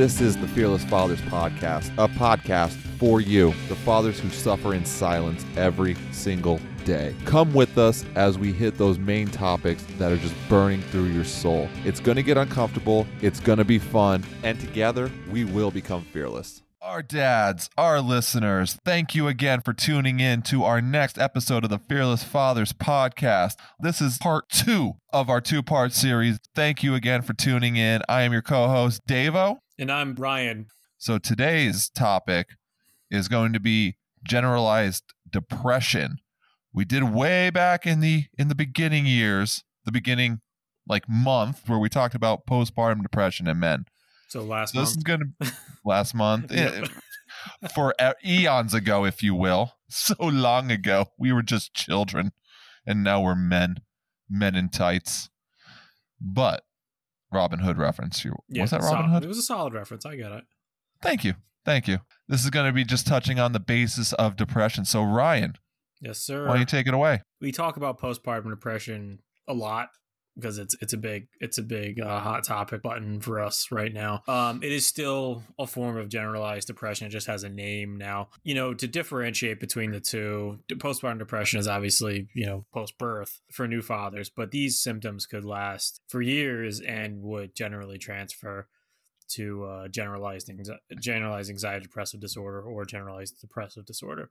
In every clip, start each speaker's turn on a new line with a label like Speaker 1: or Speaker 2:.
Speaker 1: This is the Fearless Fathers Podcast, a podcast for you, the fathers who suffer in silence every single day. Come with us as we hit those main topics that are just burning through your soul. It's going to get uncomfortable, it's going to be fun, and together we will become fearless. Our dads, our listeners, thank you again for tuning in to our next episode of the Fearless Fathers podcast. This is part two of our two part series. Thank you again for tuning in. I am your co host, Davo.
Speaker 2: And I'm Ryan.
Speaker 1: So today's topic is going to be generalized depression. We did way back in the in the beginning years, the beginning like month where we talked about postpartum depression in men.
Speaker 2: So last
Speaker 1: So
Speaker 2: month.
Speaker 1: this is going to last month
Speaker 2: Yep.
Speaker 1: eh, for eons ago if you will. So long ago. We were just children and now we're men, men in tights. But Robin Hood reference. You
Speaker 2: Yeah,
Speaker 1: was that Robin Hood?
Speaker 2: It was a solid reference. I get it.
Speaker 1: Thank you. Thank you. This is going to be just touching on the basis of depression. So, Ryan,
Speaker 2: Yes, sir.
Speaker 1: why don't you take it away?
Speaker 2: we talk about postpartum depression a lot because it's it's a big it's a big uh, hot topic button for us right now. Um, it is still a form of generalized depression. It just has a name now. You know, to differentiate between the two, postpartum depression is obviously you know post birth for new fathers, but these symptoms could last for years and would generally transfer to uh, generalized anxi- generalized anxiety depressive disorder or generalized depressive disorder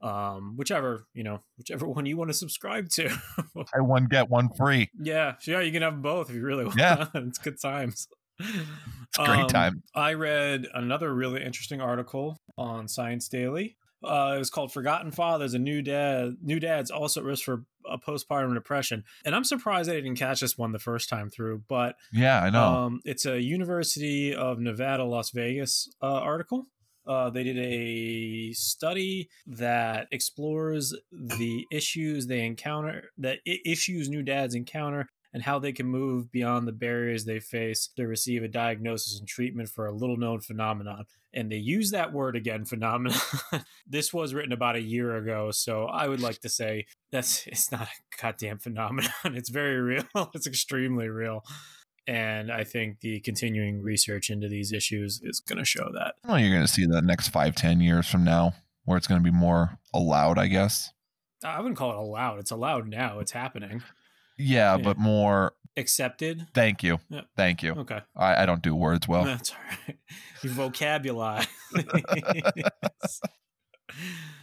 Speaker 2: um whichever you know whichever one you want to subscribe to
Speaker 1: I one get one free.
Speaker 2: yeah yeah you can have them both if you really want
Speaker 1: Yeah.
Speaker 2: it's good times
Speaker 1: It's a great
Speaker 2: Um,
Speaker 1: time.
Speaker 2: i read another really interesting article on science daily uh, it was called "Forgotten Fathers A New Dad. New Dads also at risk for a postpartum depression." And I'm surprised I didn't catch this one the first time through. But
Speaker 1: Yeah, I know.
Speaker 2: um, it's a University of Nevada, Las Vegas uh, article. Uh, they did a study that explores the issues they encounter, that issues new dads encounter, and how they can move beyond the barriers they face to receive a diagnosis and treatment for a little known phenomenon. And they use that word again, phenomenon. this was written about a year ago, so I would like to say that's it's not a goddamn phenomenon. It's very real. it's extremely real. And I think the continuing research into these issues is going to show that.
Speaker 1: well, you're going to see that next five, ten years from now, where it's going to be more allowed, I guess.
Speaker 2: I wouldn't call it allowed. It's allowed now. It's happening.
Speaker 1: Yeah,
Speaker 2: Yeah.
Speaker 1: but more.
Speaker 2: Accepted.
Speaker 1: Thank you.
Speaker 2: Yeah.
Speaker 1: Thank you.
Speaker 2: Okay.
Speaker 1: I, I don't do words well.
Speaker 2: That's all right. Your vocabulary.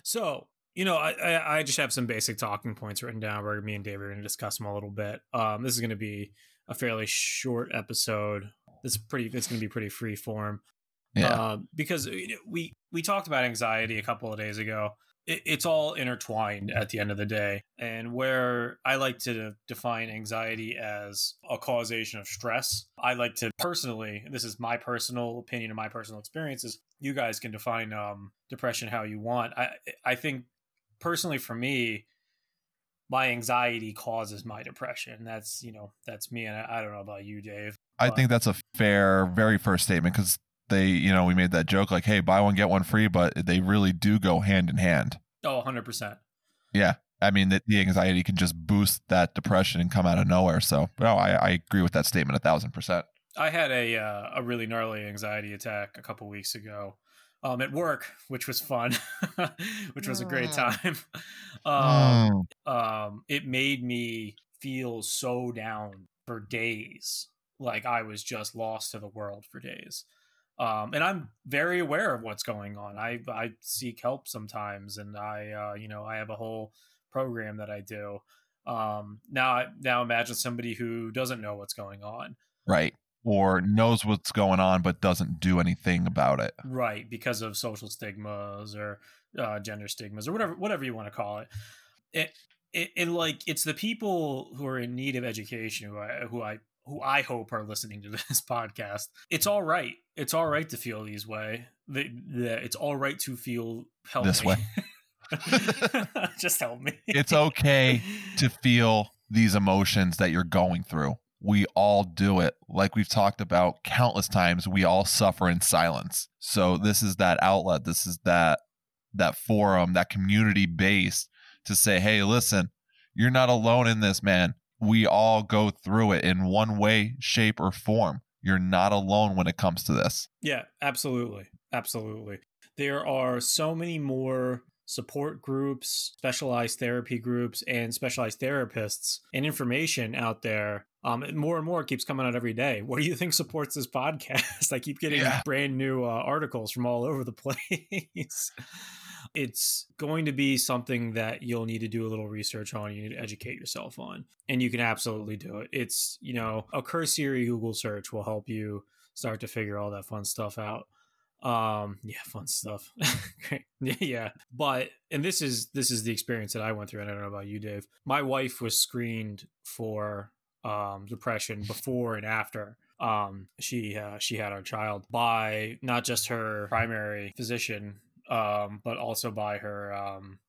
Speaker 2: so, you know, I, I, I just have some basic talking points written down where me and Dave are going to discuss them a little bit. Um, this is going to be a fairly short episode. This pretty. It's going to be pretty free form.
Speaker 1: Yeah.
Speaker 2: Um, because we we talked about anxiety a couple of days ago. It, it's all intertwined at the end of the day, and where I like to define anxiety as a causation of stress, I like to personally. This is my personal opinion and my personal experiences. You guys can define um, depression how you want. I I think personally for me, my anxiety causes my depression. That's you know that's me, and I, I don't know about you, Dave.
Speaker 1: I think that's a fair, very first statement because they, you know, we made that joke like, hey, buy one, get one free, but they really do go hand in hand.
Speaker 2: Oh, 100 percent.
Speaker 1: Yeah. I mean, the, the anxiety can just boost that depression and come out of nowhere. So, no, I, I agree with that statement a thousand percent.
Speaker 2: I had a uh, a really gnarly anxiety attack a couple weeks ago um, at work, which was fun, which was a great time. Um,
Speaker 1: Mm.
Speaker 2: um, it made me feel so down for days, like I was just lost to the world for days. Um, and I'm very aware of what's going on. I I seek help sometimes, and I uh, you know I have a whole program that I do. Um, now now imagine somebody who doesn't know what's going on.
Speaker 1: Right. Or knows what's going on, but doesn't do anything about it.
Speaker 2: right because of social stigmas or uh, gender stigmas or whatever whatever you want to call it it, it it like it's the people who are in need of education who I who I who I hope are listening to this podcast. It's all right. It's all right to feel these way. The, the, it's all right to feel help
Speaker 1: This
Speaker 2: me.
Speaker 1: way.
Speaker 2: Just help me.
Speaker 1: It's okay to feel these emotions that you're going through. We all do it. Like we've talked about countless times, we all suffer in silence. So this is that outlet. This is that that forum, that community base to say, "Hey, listen, you're not alone in this, man. We all go through it in one way, shape or form. you're not alone when it comes to this.
Speaker 2: Yeah, absolutely. Absolutely. There are so many more support groups, specialized therapy groups, and specialized therapists and information out there. Um, more and more keeps coming out every day. What do you think supports this podcast? I keep getting
Speaker 1: Yeah.
Speaker 2: brand new uh, articles from all over the place. it's going to be something that you'll need to do a little research on. You need to educate yourself on, and you can absolutely do it. It's you know a cursory Google search will help you start to figure all that fun stuff out um yeah fun stuff. Great. Yeah but and this is this is the experience that i went through and i don't know about you dave. My wife was screened for um depression before and after. Um she uh, she had our child by not just her primary physician um but also by her um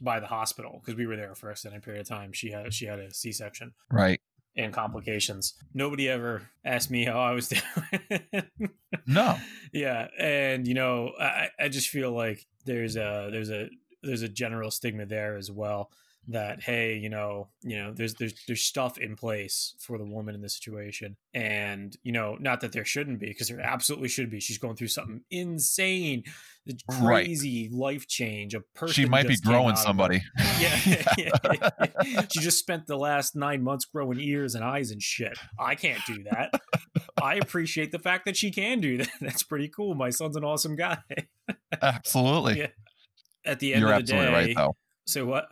Speaker 2: by the hospital because we were there for a extended period of time. She had she had a c-section.
Speaker 1: Right.
Speaker 2: And complications. Nobody ever asked me how i was doing.
Speaker 1: No.
Speaker 2: yeah and you know i i just feel like there's a there's a there's a general stigma there as well that hey you know you know there's there's there's stuff in place for the woman in this situation and you know not that there shouldn't be because there absolutely should be she's going through something insane the
Speaker 1: Right.
Speaker 2: crazy life change a person
Speaker 1: She might be growing
Speaker 2: out of her.
Speaker 1: somebody.
Speaker 2: yeah, yeah. she just spent the last nine months growing ears and eyes and shit. I can't do that. I appreciate the fact that she can do that. That's pretty cool. My son's an awesome guy.
Speaker 1: Absolutely.
Speaker 2: Yeah. At the end
Speaker 1: You're
Speaker 2: of the
Speaker 1: absolutely
Speaker 2: day,
Speaker 1: right, though.
Speaker 2: so what?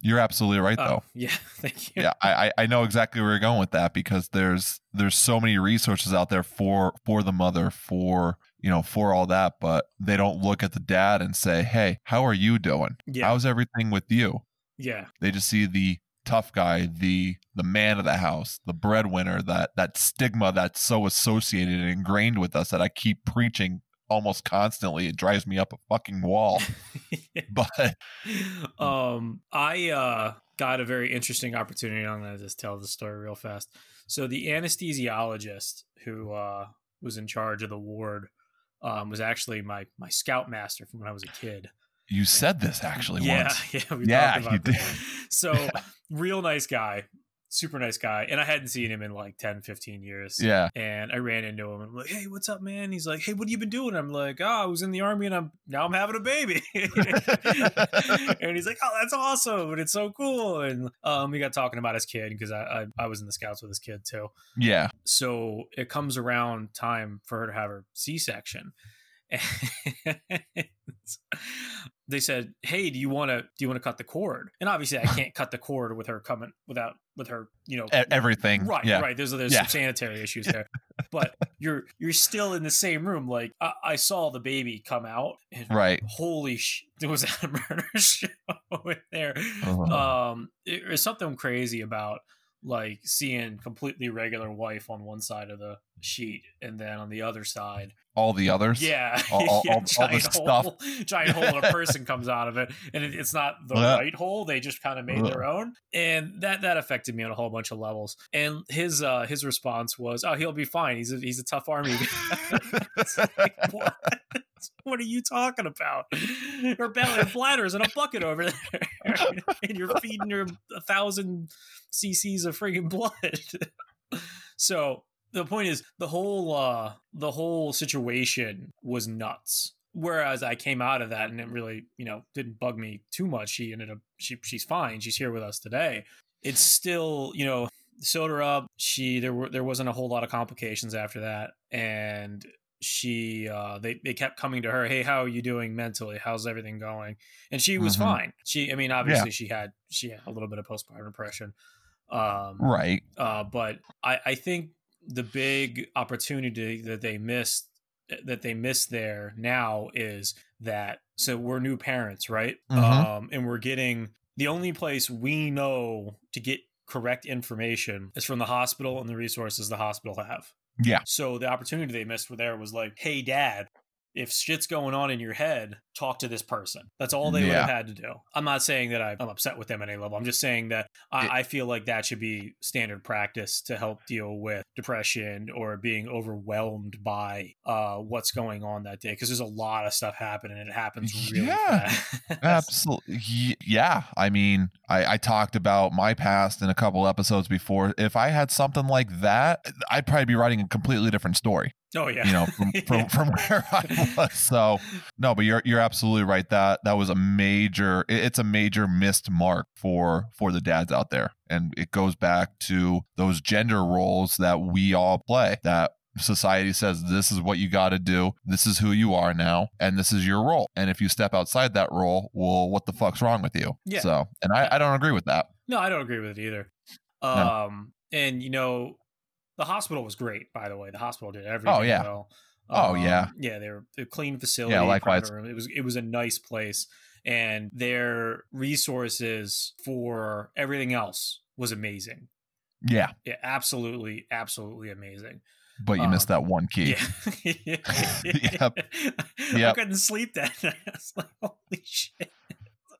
Speaker 1: You're absolutely right,
Speaker 2: Oh,
Speaker 1: though.
Speaker 2: yeah, thank you.
Speaker 1: yeah I, I I know exactly where you're going with that because there's there's so many resources out there for for the mother for you know for all that but they don't look at the dad and say hey how are you doing
Speaker 2: Yeah,
Speaker 1: how's everything with you
Speaker 2: yeah,
Speaker 1: they just see the tough guy the the man of the house the breadwinner that that stigma that's so associated and ingrained with us that i keep preaching almost constantly it drives me up a fucking wall but
Speaker 2: um, I uh, got a very interesting opportunity. I'm to just tell the story real fast. So the anesthesiologist who uh, was in charge of the ward um, was actually my my scoutmaster from when I was a kid.
Speaker 1: you said this actually
Speaker 2: yeah,
Speaker 1: once
Speaker 2: yeah, yeah, we
Speaker 1: Yeah,
Speaker 2: about
Speaker 1: you did.
Speaker 2: So real nice guy, super nice guy, and I hadn't seen him in like 10, 15 years.
Speaker 1: yeah
Speaker 2: And I ran into him and I'm like, "Hey, what's up, man?" He's like, "Hey, what have you been doing?" I'm like, "Oh, I was in the army and I'm now I'm having a baby." and he's like, "Oh, that's awesome! And it's so cool." And um, we got talking about his kid because I, I I was in the scouts with his kid too.
Speaker 1: yeah
Speaker 2: So it comes around time for her to have her C-section. They said, "Hey, do you want to do you want to cut the cord?" And obviously, I can't cut the cord with her coming without with her, you know,
Speaker 1: everything
Speaker 2: Right,
Speaker 1: yeah
Speaker 2: right. There's there's
Speaker 1: Yeah.
Speaker 2: some sanitary issues there, but you're you're still in the same room. Like I, I saw the baby come out, and
Speaker 1: right
Speaker 2: holy sh! There was a murder show in there.
Speaker 1: Uh-huh.
Speaker 2: Um, it- there's something crazy about like seeing completely regular wife on one side of the sheet, and then on the other side,
Speaker 1: all the others
Speaker 2: yeah,
Speaker 1: all, all,
Speaker 2: yeah,
Speaker 1: all, all the
Speaker 2: giant
Speaker 1: stuff
Speaker 2: hole, giant hole, and a person comes out of it, and it, it's not the
Speaker 1: Yeah.
Speaker 2: right hole. They just kind of made
Speaker 1: Ugh.
Speaker 2: their own, and that that affected me on a whole bunch of levels. And his uh his response was, "Oh, he'll be fine. He's a he's a tough army." guy." It's like, what? Are you talking about? Her belly bladder's in a bucket over there, and you're feeding her a thousand cc's of friggin' blood. so the point is the whole uh the whole situation was nuts whereas i came out of that and it really you know didn't bug me too much she ended up she she's fine she's here with us today it's still you know sewed her up she there were there wasn't a whole lot of complications after that and she uh they, they kept coming to her hey how are you doing mentally how's everything going and she was
Speaker 1: Mhm.
Speaker 2: fine she i mean obviously she had she had a little bit of postpartum depression um
Speaker 1: right
Speaker 2: uh, but I, I think the big opportunity that they missed that they missed there now is that so we're new parents, right?
Speaker 1: Mhm.
Speaker 2: Um, and we're getting the only place we know to get correct information is from the hospital and the resources the hospital have.
Speaker 1: Yeah.
Speaker 2: So the opportunity they missed there was like, hey, dad, if shit's going on in your head, talk to this person. That's all they would have had to do. I'm not saying that I- I'm upset with them at any level. I'm just saying that
Speaker 1: It-
Speaker 2: I, I feel like that should be standard practice to help deal with depression or being overwhelmed by uh, what's going on that day. Because there's a lot of stuff happening and it happens really
Speaker 1: Yeah.
Speaker 2: fast.
Speaker 1: Absolutely. Yeah. I mean, I, I talked about my past in a couple episodes before. If I had something like that, I'd probably be writing a completely different story,
Speaker 2: Oh yeah.
Speaker 1: you know, from, from, from where I was. So, no, but you're, you're absolutely right. That, that was a major, it's a major missed mark for, for the dads out there. And it goes back to those gender roles that we all play that society says this is what you got to do this is who you are now and this is your role and if you step outside that role well what the fuck's wrong with you
Speaker 2: Yeah.
Speaker 1: so and i, I don't agree with that
Speaker 2: No, I don't agree with it either.
Speaker 1: No.
Speaker 2: Um, and you know, the hospital was great. By the way, the hospital did everything.
Speaker 1: Oh, yeah.
Speaker 2: well.
Speaker 1: Oh,
Speaker 2: Um,
Speaker 1: yeah.
Speaker 2: yeah. They were a clean facility.
Speaker 1: Yeah, likewise.
Speaker 2: It was it was a nice place, and their resources for everything else was amazing.
Speaker 1: yeah
Speaker 2: Yeah, absolutely, absolutely amazing.
Speaker 1: but you missed
Speaker 2: Um,
Speaker 1: that one key
Speaker 2: Yeah.
Speaker 1: Yep.
Speaker 2: I couldn't sleep that night. I was like, holy shit.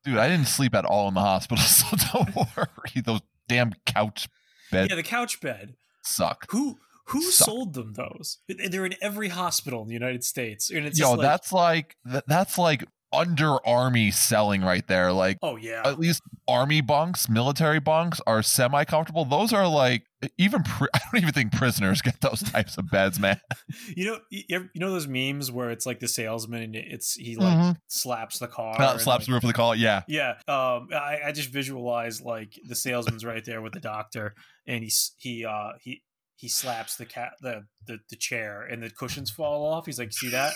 Speaker 1: dude i didn't sleep at all in the hospital so don't worry those damn couch beds
Speaker 2: Yeah, the couch bed.
Speaker 1: suck
Speaker 2: Who who
Speaker 1: Suck.
Speaker 2: sold them those? They're in every hospital in the United States, and it's
Speaker 1: yo
Speaker 2: like,
Speaker 1: that's like that's like under army selling right there like
Speaker 2: oh yeah,
Speaker 1: at least army bunks, military bunks are semi comfortable. Those are like even pri- I don't even think prisoners get those types of beds, man.
Speaker 2: you know you, know those memes where it's like the salesman and it's he like
Speaker 1: Mhm.
Speaker 2: slaps the car,
Speaker 1: Uh, slaps
Speaker 2: like-
Speaker 1: the roof of the car. Yeah,
Speaker 2: Yeah, um, I, I just visualize like the salesman's right there with the doctor, and he's he uh he he slaps the cat the, the the chair, and the cushions fall off. He's like, "See that?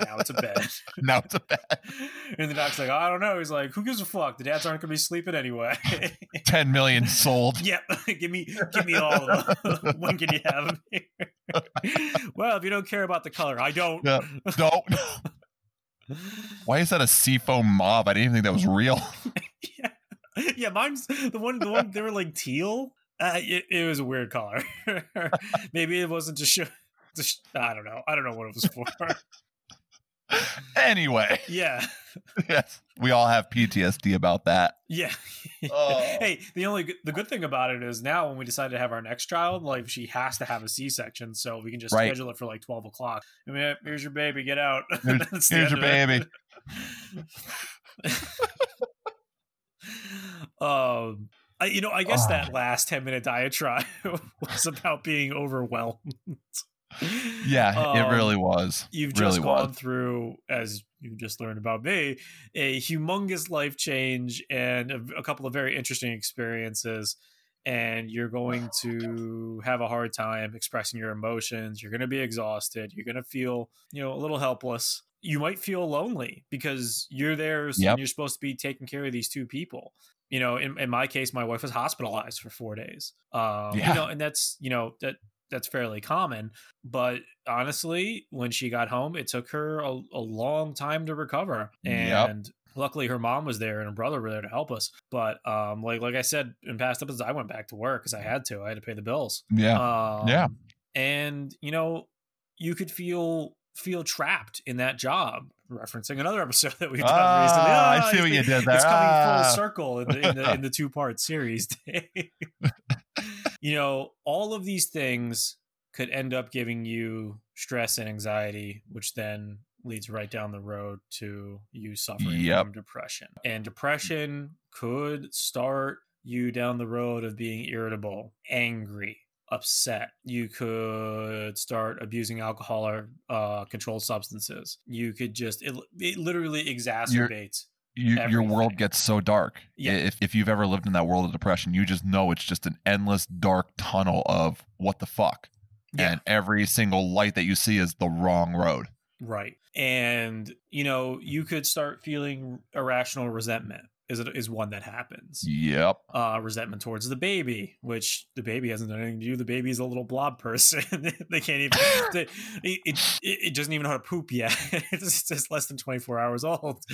Speaker 2: Now it's a bed."
Speaker 1: now it's a bed.
Speaker 2: and the doc's like, "I don't know." He's like, "Who gives a fuck? The dads aren't gonna be sleeping anyway."
Speaker 1: Ten million sold.
Speaker 2: yep, give me give me all of them. when can you have them? Here? well, if you don't care about the color, I don't.
Speaker 1: Yeah. No. Why is that a seafoam mob? I didn't even think that was real.
Speaker 2: yeah. yeah, mine's the one. The one they were like teal. Uh, it, it was a weird color. Maybe it wasn't to show. To sh- I don't know. I don't know what it was for.
Speaker 1: Anyway,
Speaker 2: yeah,
Speaker 1: yes, we all have PTSD about that.
Speaker 2: yeah.
Speaker 1: Oh.
Speaker 2: Hey, the only good, the good thing about it is now when we decide to have our next child, like she has to have a C section, so we can just
Speaker 1: Right.
Speaker 2: schedule it for like twelve o'clock. I mean, here's your baby. Get out.
Speaker 1: Here's- here's your
Speaker 2: baby. um, I, you know, I guess
Speaker 1: Ah.
Speaker 2: that last ten minute diatribe was about being overwhelmed.
Speaker 1: Yeah, it
Speaker 2: Um,
Speaker 1: really was.
Speaker 2: You've just gone
Speaker 1: was.
Speaker 2: through, as you just learned about me, a humongous life change and a, a couple of very interesting experiences. And you're going to have a hard time expressing your emotions. You're going to be exhausted. You're going to feel, you know, a little helpless. You might feel lonely because you're there
Speaker 1: Yep.
Speaker 2: and you're supposed to be taking care of these two people. You know, in, in my case, my wife was hospitalized for four days. Um,
Speaker 1: Yeah.
Speaker 2: You know, and that's you know that that's fairly common. But honestly, when she got home, it took her a, a long time to recover.
Speaker 1: Yep.
Speaker 2: And luckily her mom was there and her brother were there to help us. But um like like I said in past episodes, I went back to work because I had to. I had to pay the bills.
Speaker 1: Yeah,
Speaker 2: Um,
Speaker 1: Yeah.
Speaker 2: And you know, you could feel feel trapped in that job. Referencing another episode that we've done
Speaker 1: Ah,
Speaker 2: recently.
Speaker 1: I
Speaker 2: Ah,
Speaker 1: see what you did there.
Speaker 2: It's coming
Speaker 1: Ah.
Speaker 2: full circle in the, in the, in the two part series. you know, all of these things could end up giving you stress and anxiety, which then leads right down the road to you suffering
Speaker 1: Yep.
Speaker 2: from depression. And depression could start you down the road of being irritable, angry, upset. You could start abusing alcohol or uh, controlled substances. You could just, it, it literally exacerbates.
Speaker 1: you, your world gets so dark.
Speaker 2: Yeah.
Speaker 1: If if you've ever lived in that world of depression, you just know it's just an endless dark tunnel of what the fuck.
Speaker 2: Yeah.
Speaker 1: And every single light that you see is the wrong road.
Speaker 2: Right. And, you know, you could start feeling irrational resentment is it is one that happens.
Speaker 1: Yep.
Speaker 2: Uh, resentment towards the baby, which the baby hasn't done anything to you. The baby is a little blob person. they can't even. They, it, it it doesn't even know how to poop yet. it's just less than twenty four hours old.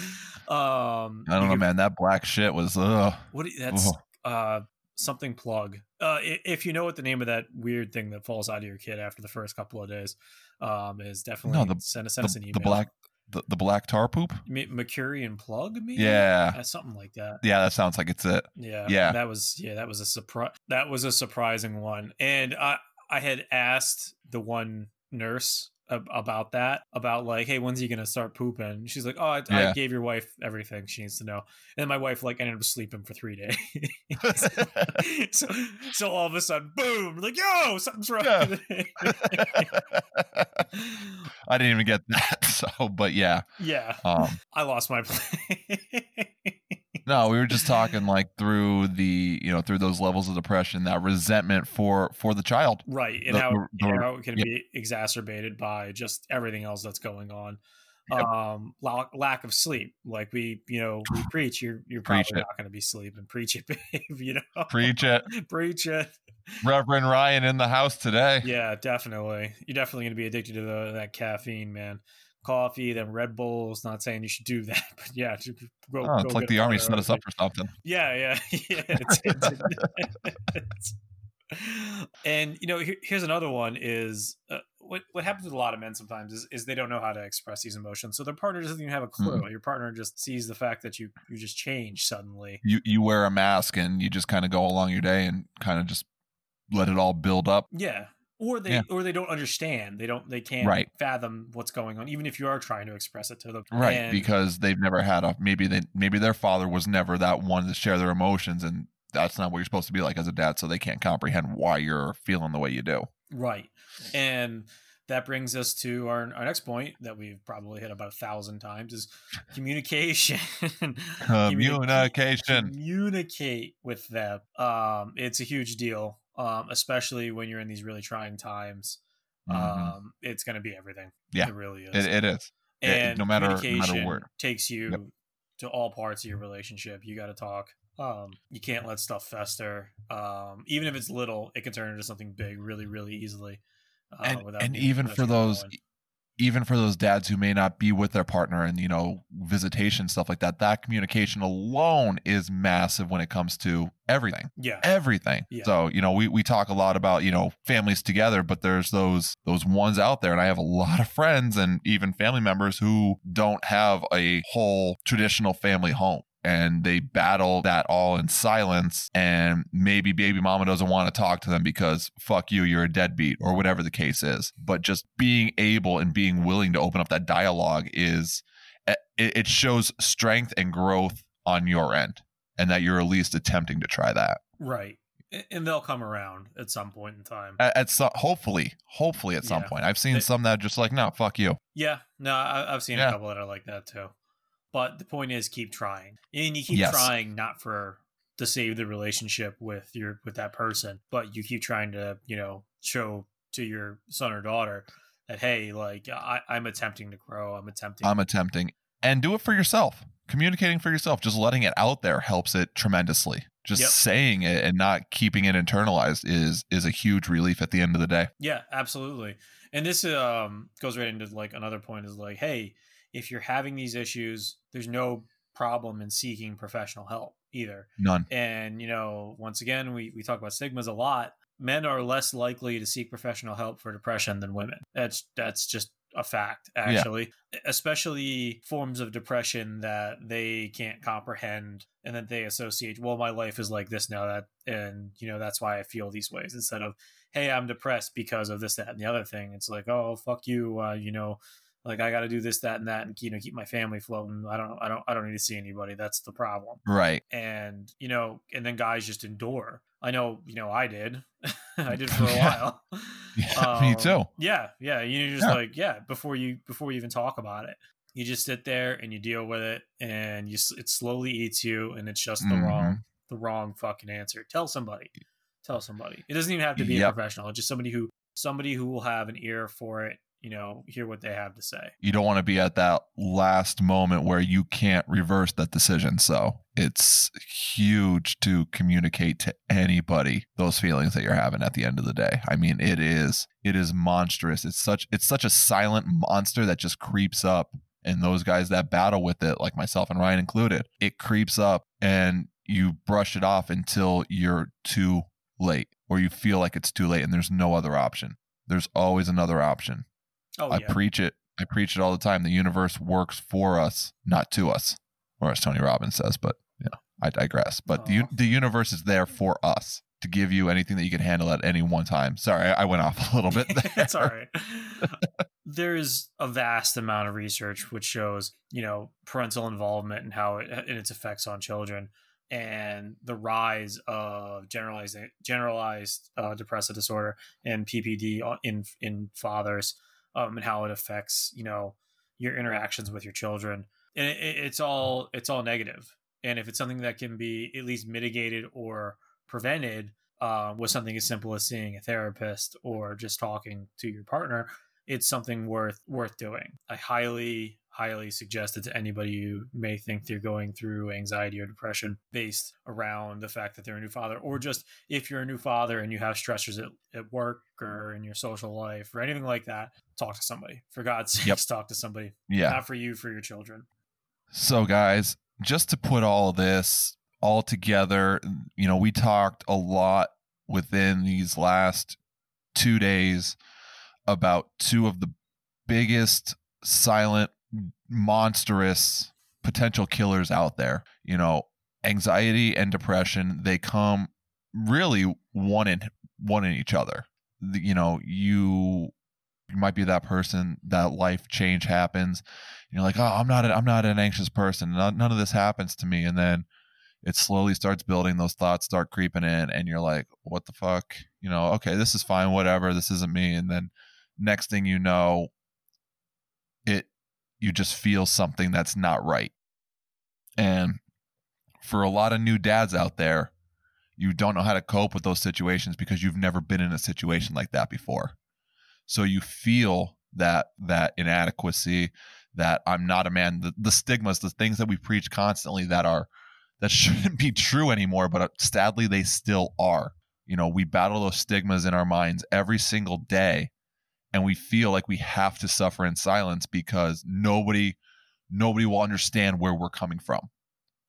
Speaker 2: Um,
Speaker 1: I don't know,
Speaker 2: could-
Speaker 1: man. That black shit was ugh.
Speaker 2: What that's
Speaker 1: Ugh.
Speaker 2: uh something plug. Uh, if you know what the name of that weird thing that falls out of your kid after the first couple of days, um, is definitely
Speaker 1: the-
Speaker 2: send, send us
Speaker 1: The,
Speaker 2: an email.
Speaker 1: the black the, the black tar poop.
Speaker 2: meconium plug, maybe?
Speaker 1: Yeah,
Speaker 2: uh, something like that.
Speaker 1: Yeah, that sounds like it's it.
Speaker 2: Yeah,
Speaker 1: yeah.
Speaker 2: That was yeah, that was a surprise. That was a surprising one, and I I had asked the one nurse about that about like hey when's he gonna start pooping? She's like oh I, yeah. I, gave your wife everything she needs to know. And my wife like ended up sleeping for three days. So so all of a sudden boom like yo something's wrong yeah.
Speaker 1: i didn't even get that so but yeah.
Speaker 2: Yeah. Um, i lost my place
Speaker 1: no, we were just talking like through the you know through those levels of depression, that resentment for for the child,
Speaker 2: right, and the, how, the, how it can yeah. be exacerbated by just everything else that's going on. Yep. Um, lack of sleep, like we, you know, we preach. You're you're probably preach not going to be sleeping. Preach it, babe. You know,
Speaker 1: preach it,
Speaker 2: preach it.
Speaker 1: Reverend Ryan in the house today.
Speaker 2: Yeah, definitely. You're definitely going to be addicted to the, that caffeine, man coffee, then Red Bulls. Not saying you should do that, but yeah,
Speaker 1: go, oh, it's like the army set us up for something.
Speaker 2: Yeah, yeah, yeah. It's, it's, and you know, here, here's another one: is uh, what what happens with a lot of men sometimes is, is they don't know how to express these emotions, so their partner doesn't even have a clue. Mm-hmm. Your partner just sees the fact that you you just change suddenly.
Speaker 1: You you wear a mask and you just kind of go along your day and kind of just let it all build up.
Speaker 2: Yeah, or they yeah. or they don't understand they don't they can't right. fathom what's going on even if you are trying to express it to them
Speaker 1: right and, because they've never had a maybe they maybe their father was never that one to share their emotions and that's not what you're supposed to be like as a dad so they can't comprehend why you're feeling the way you do
Speaker 2: right and that brings us to our, our next point that we've probably hit about a thousand times is communication
Speaker 1: communication
Speaker 2: communicate with them um it's a huge deal um, especially when you're in these really trying times. Mm-hmm. Um, it's going to be everything.
Speaker 1: Yeah,
Speaker 2: it really is.
Speaker 1: it, it is.
Speaker 2: And
Speaker 1: it, no matter, no matter where.
Speaker 2: takes you yep. to all parts of your relationship. You got to talk. Um, you can't let stuff fester. Um, even if it's little, it can turn into something big really, really easily.
Speaker 1: Uh, and, and even for those, going even for those dads who may not be with their partner and you know visitation stuff like that that communication alone is massive when it comes to everything.
Speaker 2: Yeah.
Speaker 1: Everything. Yeah. so you know we, we talk a lot about you know families together but there's those those ones out there. And i have a lot of friends and even family members who don't have a whole traditional family home and they battle that all in silence and maybe baby mama doesn't want to talk to them because fuck you you're a deadbeat or whatever the case is but just being able and being willing to open up that dialogue is eh, it shows strength and growth on your end and that you're at least attempting to try that
Speaker 2: right and they'll come around at some point in time.
Speaker 1: At, at some, hopefully, hopefully at some yeah. point. I've seen it, some that just like, no, fuck you.
Speaker 2: Yeah, no, I, have seen yeah. a couple that are like that too. But the point is, keep trying, and you keep yes. trying not for to save the relationship with your with that person, but you keep trying to you know show to your son or daughter that hey, like I, I'm attempting to grow, I'm attempting,
Speaker 1: I'm attempting, and do it for yourself. Communicating for yourself, just letting it out there helps it tremendously just yep. saying it and not keeping it internalized is is a huge relief at the end of the day
Speaker 2: yeah absolutely and this um goes right into like another point is like hey if you're having these issues, there's no problem in seeking professional help either.
Speaker 1: None.
Speaker 2: And, you know, once again, we, we talk about stigmas a lot. Men are less likely to seek professional help for depression than women. That's that's just a fact, actually. Yeah. Especially forms of depression that they can't comprehend and that they associate, well, my life is like this now that and you know, that's why I feel these ways instead of, hey, I'm depressed because of this, that, and the other thing. It's like, oh fuck you, uh, you know, like I got to do this, that, and that, and you know, keep my family floating. I don't, I don't, I don't need to see anybody. That's the problem,
Speaker 1: right?
Speaker 2: And you know, and then guys just endure. I know, you know, I did. I did for a while.
Speaker 1: yeah, um, me too.
Speaker 2: Yeah, yeah. You're just yeah. like, yeah. Before you, before you even talk about it, you just sit there and you deal with it, and you, it slowly eats you, and it's just the mm-hmm. wrong, the wrong fucking answer. Tell somebody. Tell somebody. It doesn't even have to be yep. a professional. Just somebody who, somebody who will have an ear for it you know, hear what they have to say.
Speaker 1: You don't want to be at that last moment where you can't reverse that decision. So it's huge to communicate to anybody those feelings that you're having at the end of the day. I mean, it is it is monstrous. It's such it's such a silent monster that just creeps up. And those guys that battle with it, like myself and Ryan included, it creeps up and you brush it off until you're too late or you feel like it's too late and there's no other option. There's always another option. Oh, I yeah. preach it I preach it all the time. The universe works for us, not to us, or as Tony Robbins says. But you know, I digress. But the the universe is there for us to give you anything that you can handle at any one time. Sorry, I went off a little bit. There.
Speaker 2: it's all right. There's a vast amount of research which shows, you know, parental involvement and how it and its effects on children, and the rise of generalized generalized uh, depressive disorder and PPD in in fathers, um, and how it affects, you know, your interactions with your children. And it, it- it's all it's all negative. And if it's something that can be at least mitigated or prevented uh, with something as simple as seeing a therapist or just talking to your partner, it's something worth worth doing. I highly highly suggest it to anybody who may think they're going through anxiety or depression based around the fact that they're a new father or just if you're a new father and you have stressors at, at work or in your social life or anything like that talk to somebody for god's sakes
Speaker 1: Yep.
Speaker 2: talk to somebody
Speaker 1: yeah.
Speaker 2: not for you for your children
Speaker 1: So, guys, just to put all this all together, you know, we talked a lot within these last two days about two of the biggest silent, monstrous potential killers out there. You know, anxiety and depression, they come really one in one in each other. The- You know, you you might be that person that life change happens you're like oh i'm not a, i'm not an anxious person none of this happens to me and then it slowly starts building those thoughts start creeping in and you're like what the fuck you know okay this is fine whatever this isn't me and then next thing you know it you just feel something that's not right. And for a lot of new dads out there you don't know how to cope with those situations because you've never been in a situation like that before. So you feel that that inadequacy that i'm not a man the, the stigmas the things that we preach constantly that are that shouldn't be true anymore but uh, sadly they still are. You know we battle those stigmas in our minds every single day and we feel like we have to suffer in silence because nobody nobody will understand where we're coming from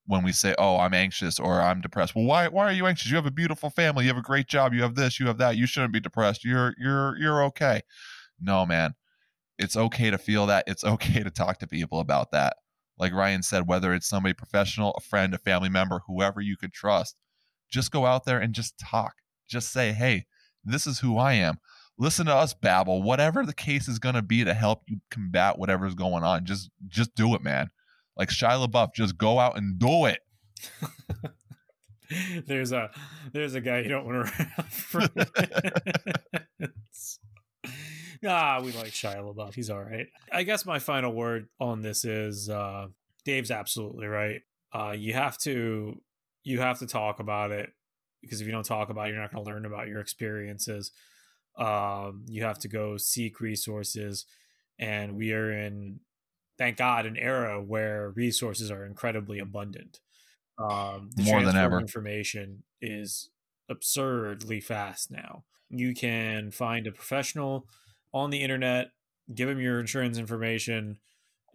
Speaker 1: when we say oh i'm anxious or i'm depressed. Well why why are you anxious? You have a beautiful family. You have a great job. You have this you have that. You shouldn't be depressed. You're you're you're okay. No man. It's okay to feel that. It's okay to talk to people about that. Like ryan said whether it's somebody professional a friend a family member whoever you could trust just go out there and just talk. Just say hey this is who i am listen to us babble whatever the case is going to be to help you combat whatever's going on just just do it man. Like Shia LaBeouf, just go out and do it.
Speaker 2: there's a there's a guy you don't want to ah we like Shia LaBeouf. He's all right. I guess my final word on this is uh Dave's absolutely right. Uh you have to you have to talk about it because if you don't talk about it you're not going to learn about your experiences um you have to go seek resources and we are in thank god an era where resources are incredibly abundant. Um the
Speaker 1: More than ever.
Speaker 2: information is absurdly fast now. You can find a professional on the internet give them your insurance information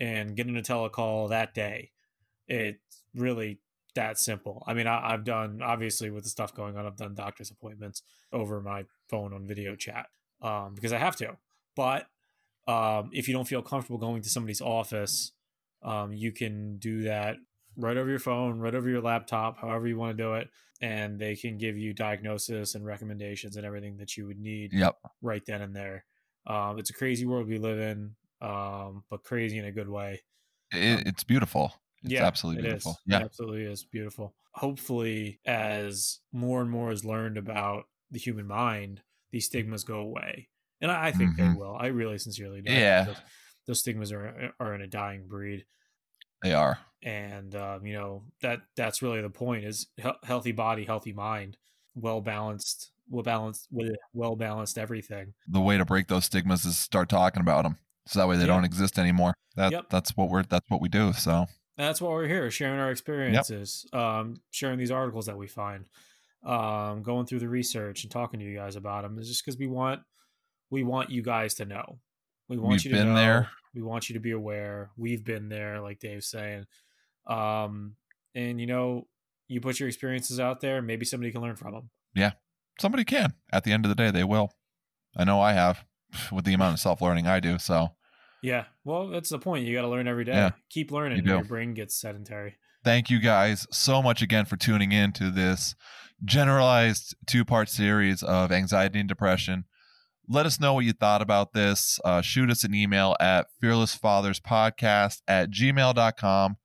Speaker 2: and get in a telecall that day. It's really that simple i mean I, i've done obviously with the stuff going on i've done doctor's appointments over my phone on video chat um, because i have to but um, if you don't feel comfortable going to somebody's office um, you can do that right over your phone right over your laptop however you want to do it and they can give you diagnosis and recommendations and everything that you would need
Speaker 1: Yep.
Speaker 2: right then and there um, it's a crazy world we live in um, but crazy in a good way
Speaker 1: It, it's beautiful. It's
Speaker 2: yeah,
Speaker 1: absolutely beautiful.
Speaker 2: is.
Speaker 1: Yeah.
Speaker 2: It absolutely is beautiful. Hopefully, as more and more is learned about the human mind, these stigmas go away, and I, I think they
Speaker 1: Mhm.
Speaker 2: will. I really sincerely do.
Speaker 1: Yeah.
Speaker 2: Those, those stigmas are are in a dying breed,
Speaker 1: They are.
Speaker 2: and um, you know that that's really the point: is he- healthy body, healthy mind, well balanced, well balanced, well balanced everything.
Speaker 1: The way to break those stigmas is start talking about them. So that way they
Speaker 2: Yeah.
Speaker 1: don't exist anymore. That
Speaker 2: Yep.
Speaker 1: that's what we're that's what we do. So
Speaker 2: that's why we're here, sharing our experiences, um, sharing these articles that we find, um, going through the research and talking to you guys about them. Is just because we want we want you guys to know. We want
Speaker 1: We've
Speaker 2: you to
Speaker 1: been
Speaker 2: know.
Speaker 1: there.
Speaker 2: We want you to be aware. We've been there, like Dave's saying. Um, and you know, you put your experiences out there, maybe somebody can learn from them.
Speaker 1: Yeah, somebody can. At the end of the day, they will. I know I have with the amount of self learning I do. So
Speaker 2: Yeah. Well, that's the point. You got to learn every day.
Speaker 1: Yeah,
Speaker 2: Keep learning.
Speaker 1: you.
Speaker 2: Your brain gets sedentary.
Speaker 1: Thank you guys so much again for tuning in to this generalized two part series of anxiety and depression. Let us know what you thought about this. Uh, shoot us an email at fearlessfatherspodcast at gmail.com.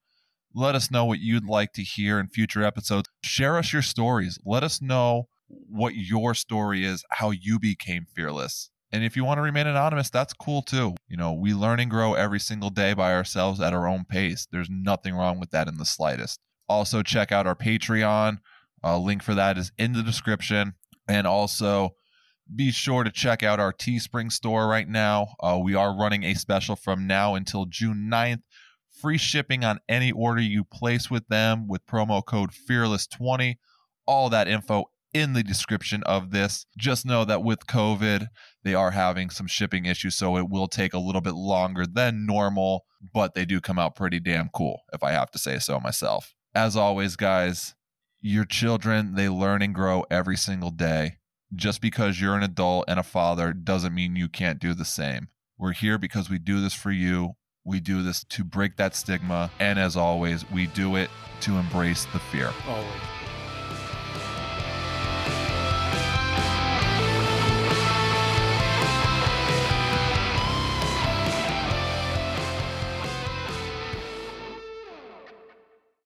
Speaker 1: Let us know what you'd like to hear in future episodes. Share us your stories. Let us know what your story is, how you became fearless. And if you want to remain anonymous, that's cool too. You know, we learn and grow every single day by ourselves at our own pace. There's nothing wrong with that in the slightest. Also, check out our Patreon. Uh, link for that is in the description. And also, be sure to check out our Teespring store right now. Uh, we are running a special from now until June 9th. Free shipping on any order you place with them with promo code Fearless20. All that info in the description of this. Just know that with COVID, they are having some shipping issues, so it will take a little bit longer than normal, but they do come out pretty damn cool, if I have to say so myself. As always, guys, your children, they learn and grow every single day. Just because you're an adult and a father doesn't mean you can't do the same. We're here because we do this for you. We do this to break that stigma. And as always, we do it to embrace the fear.
Speaker 2: Always.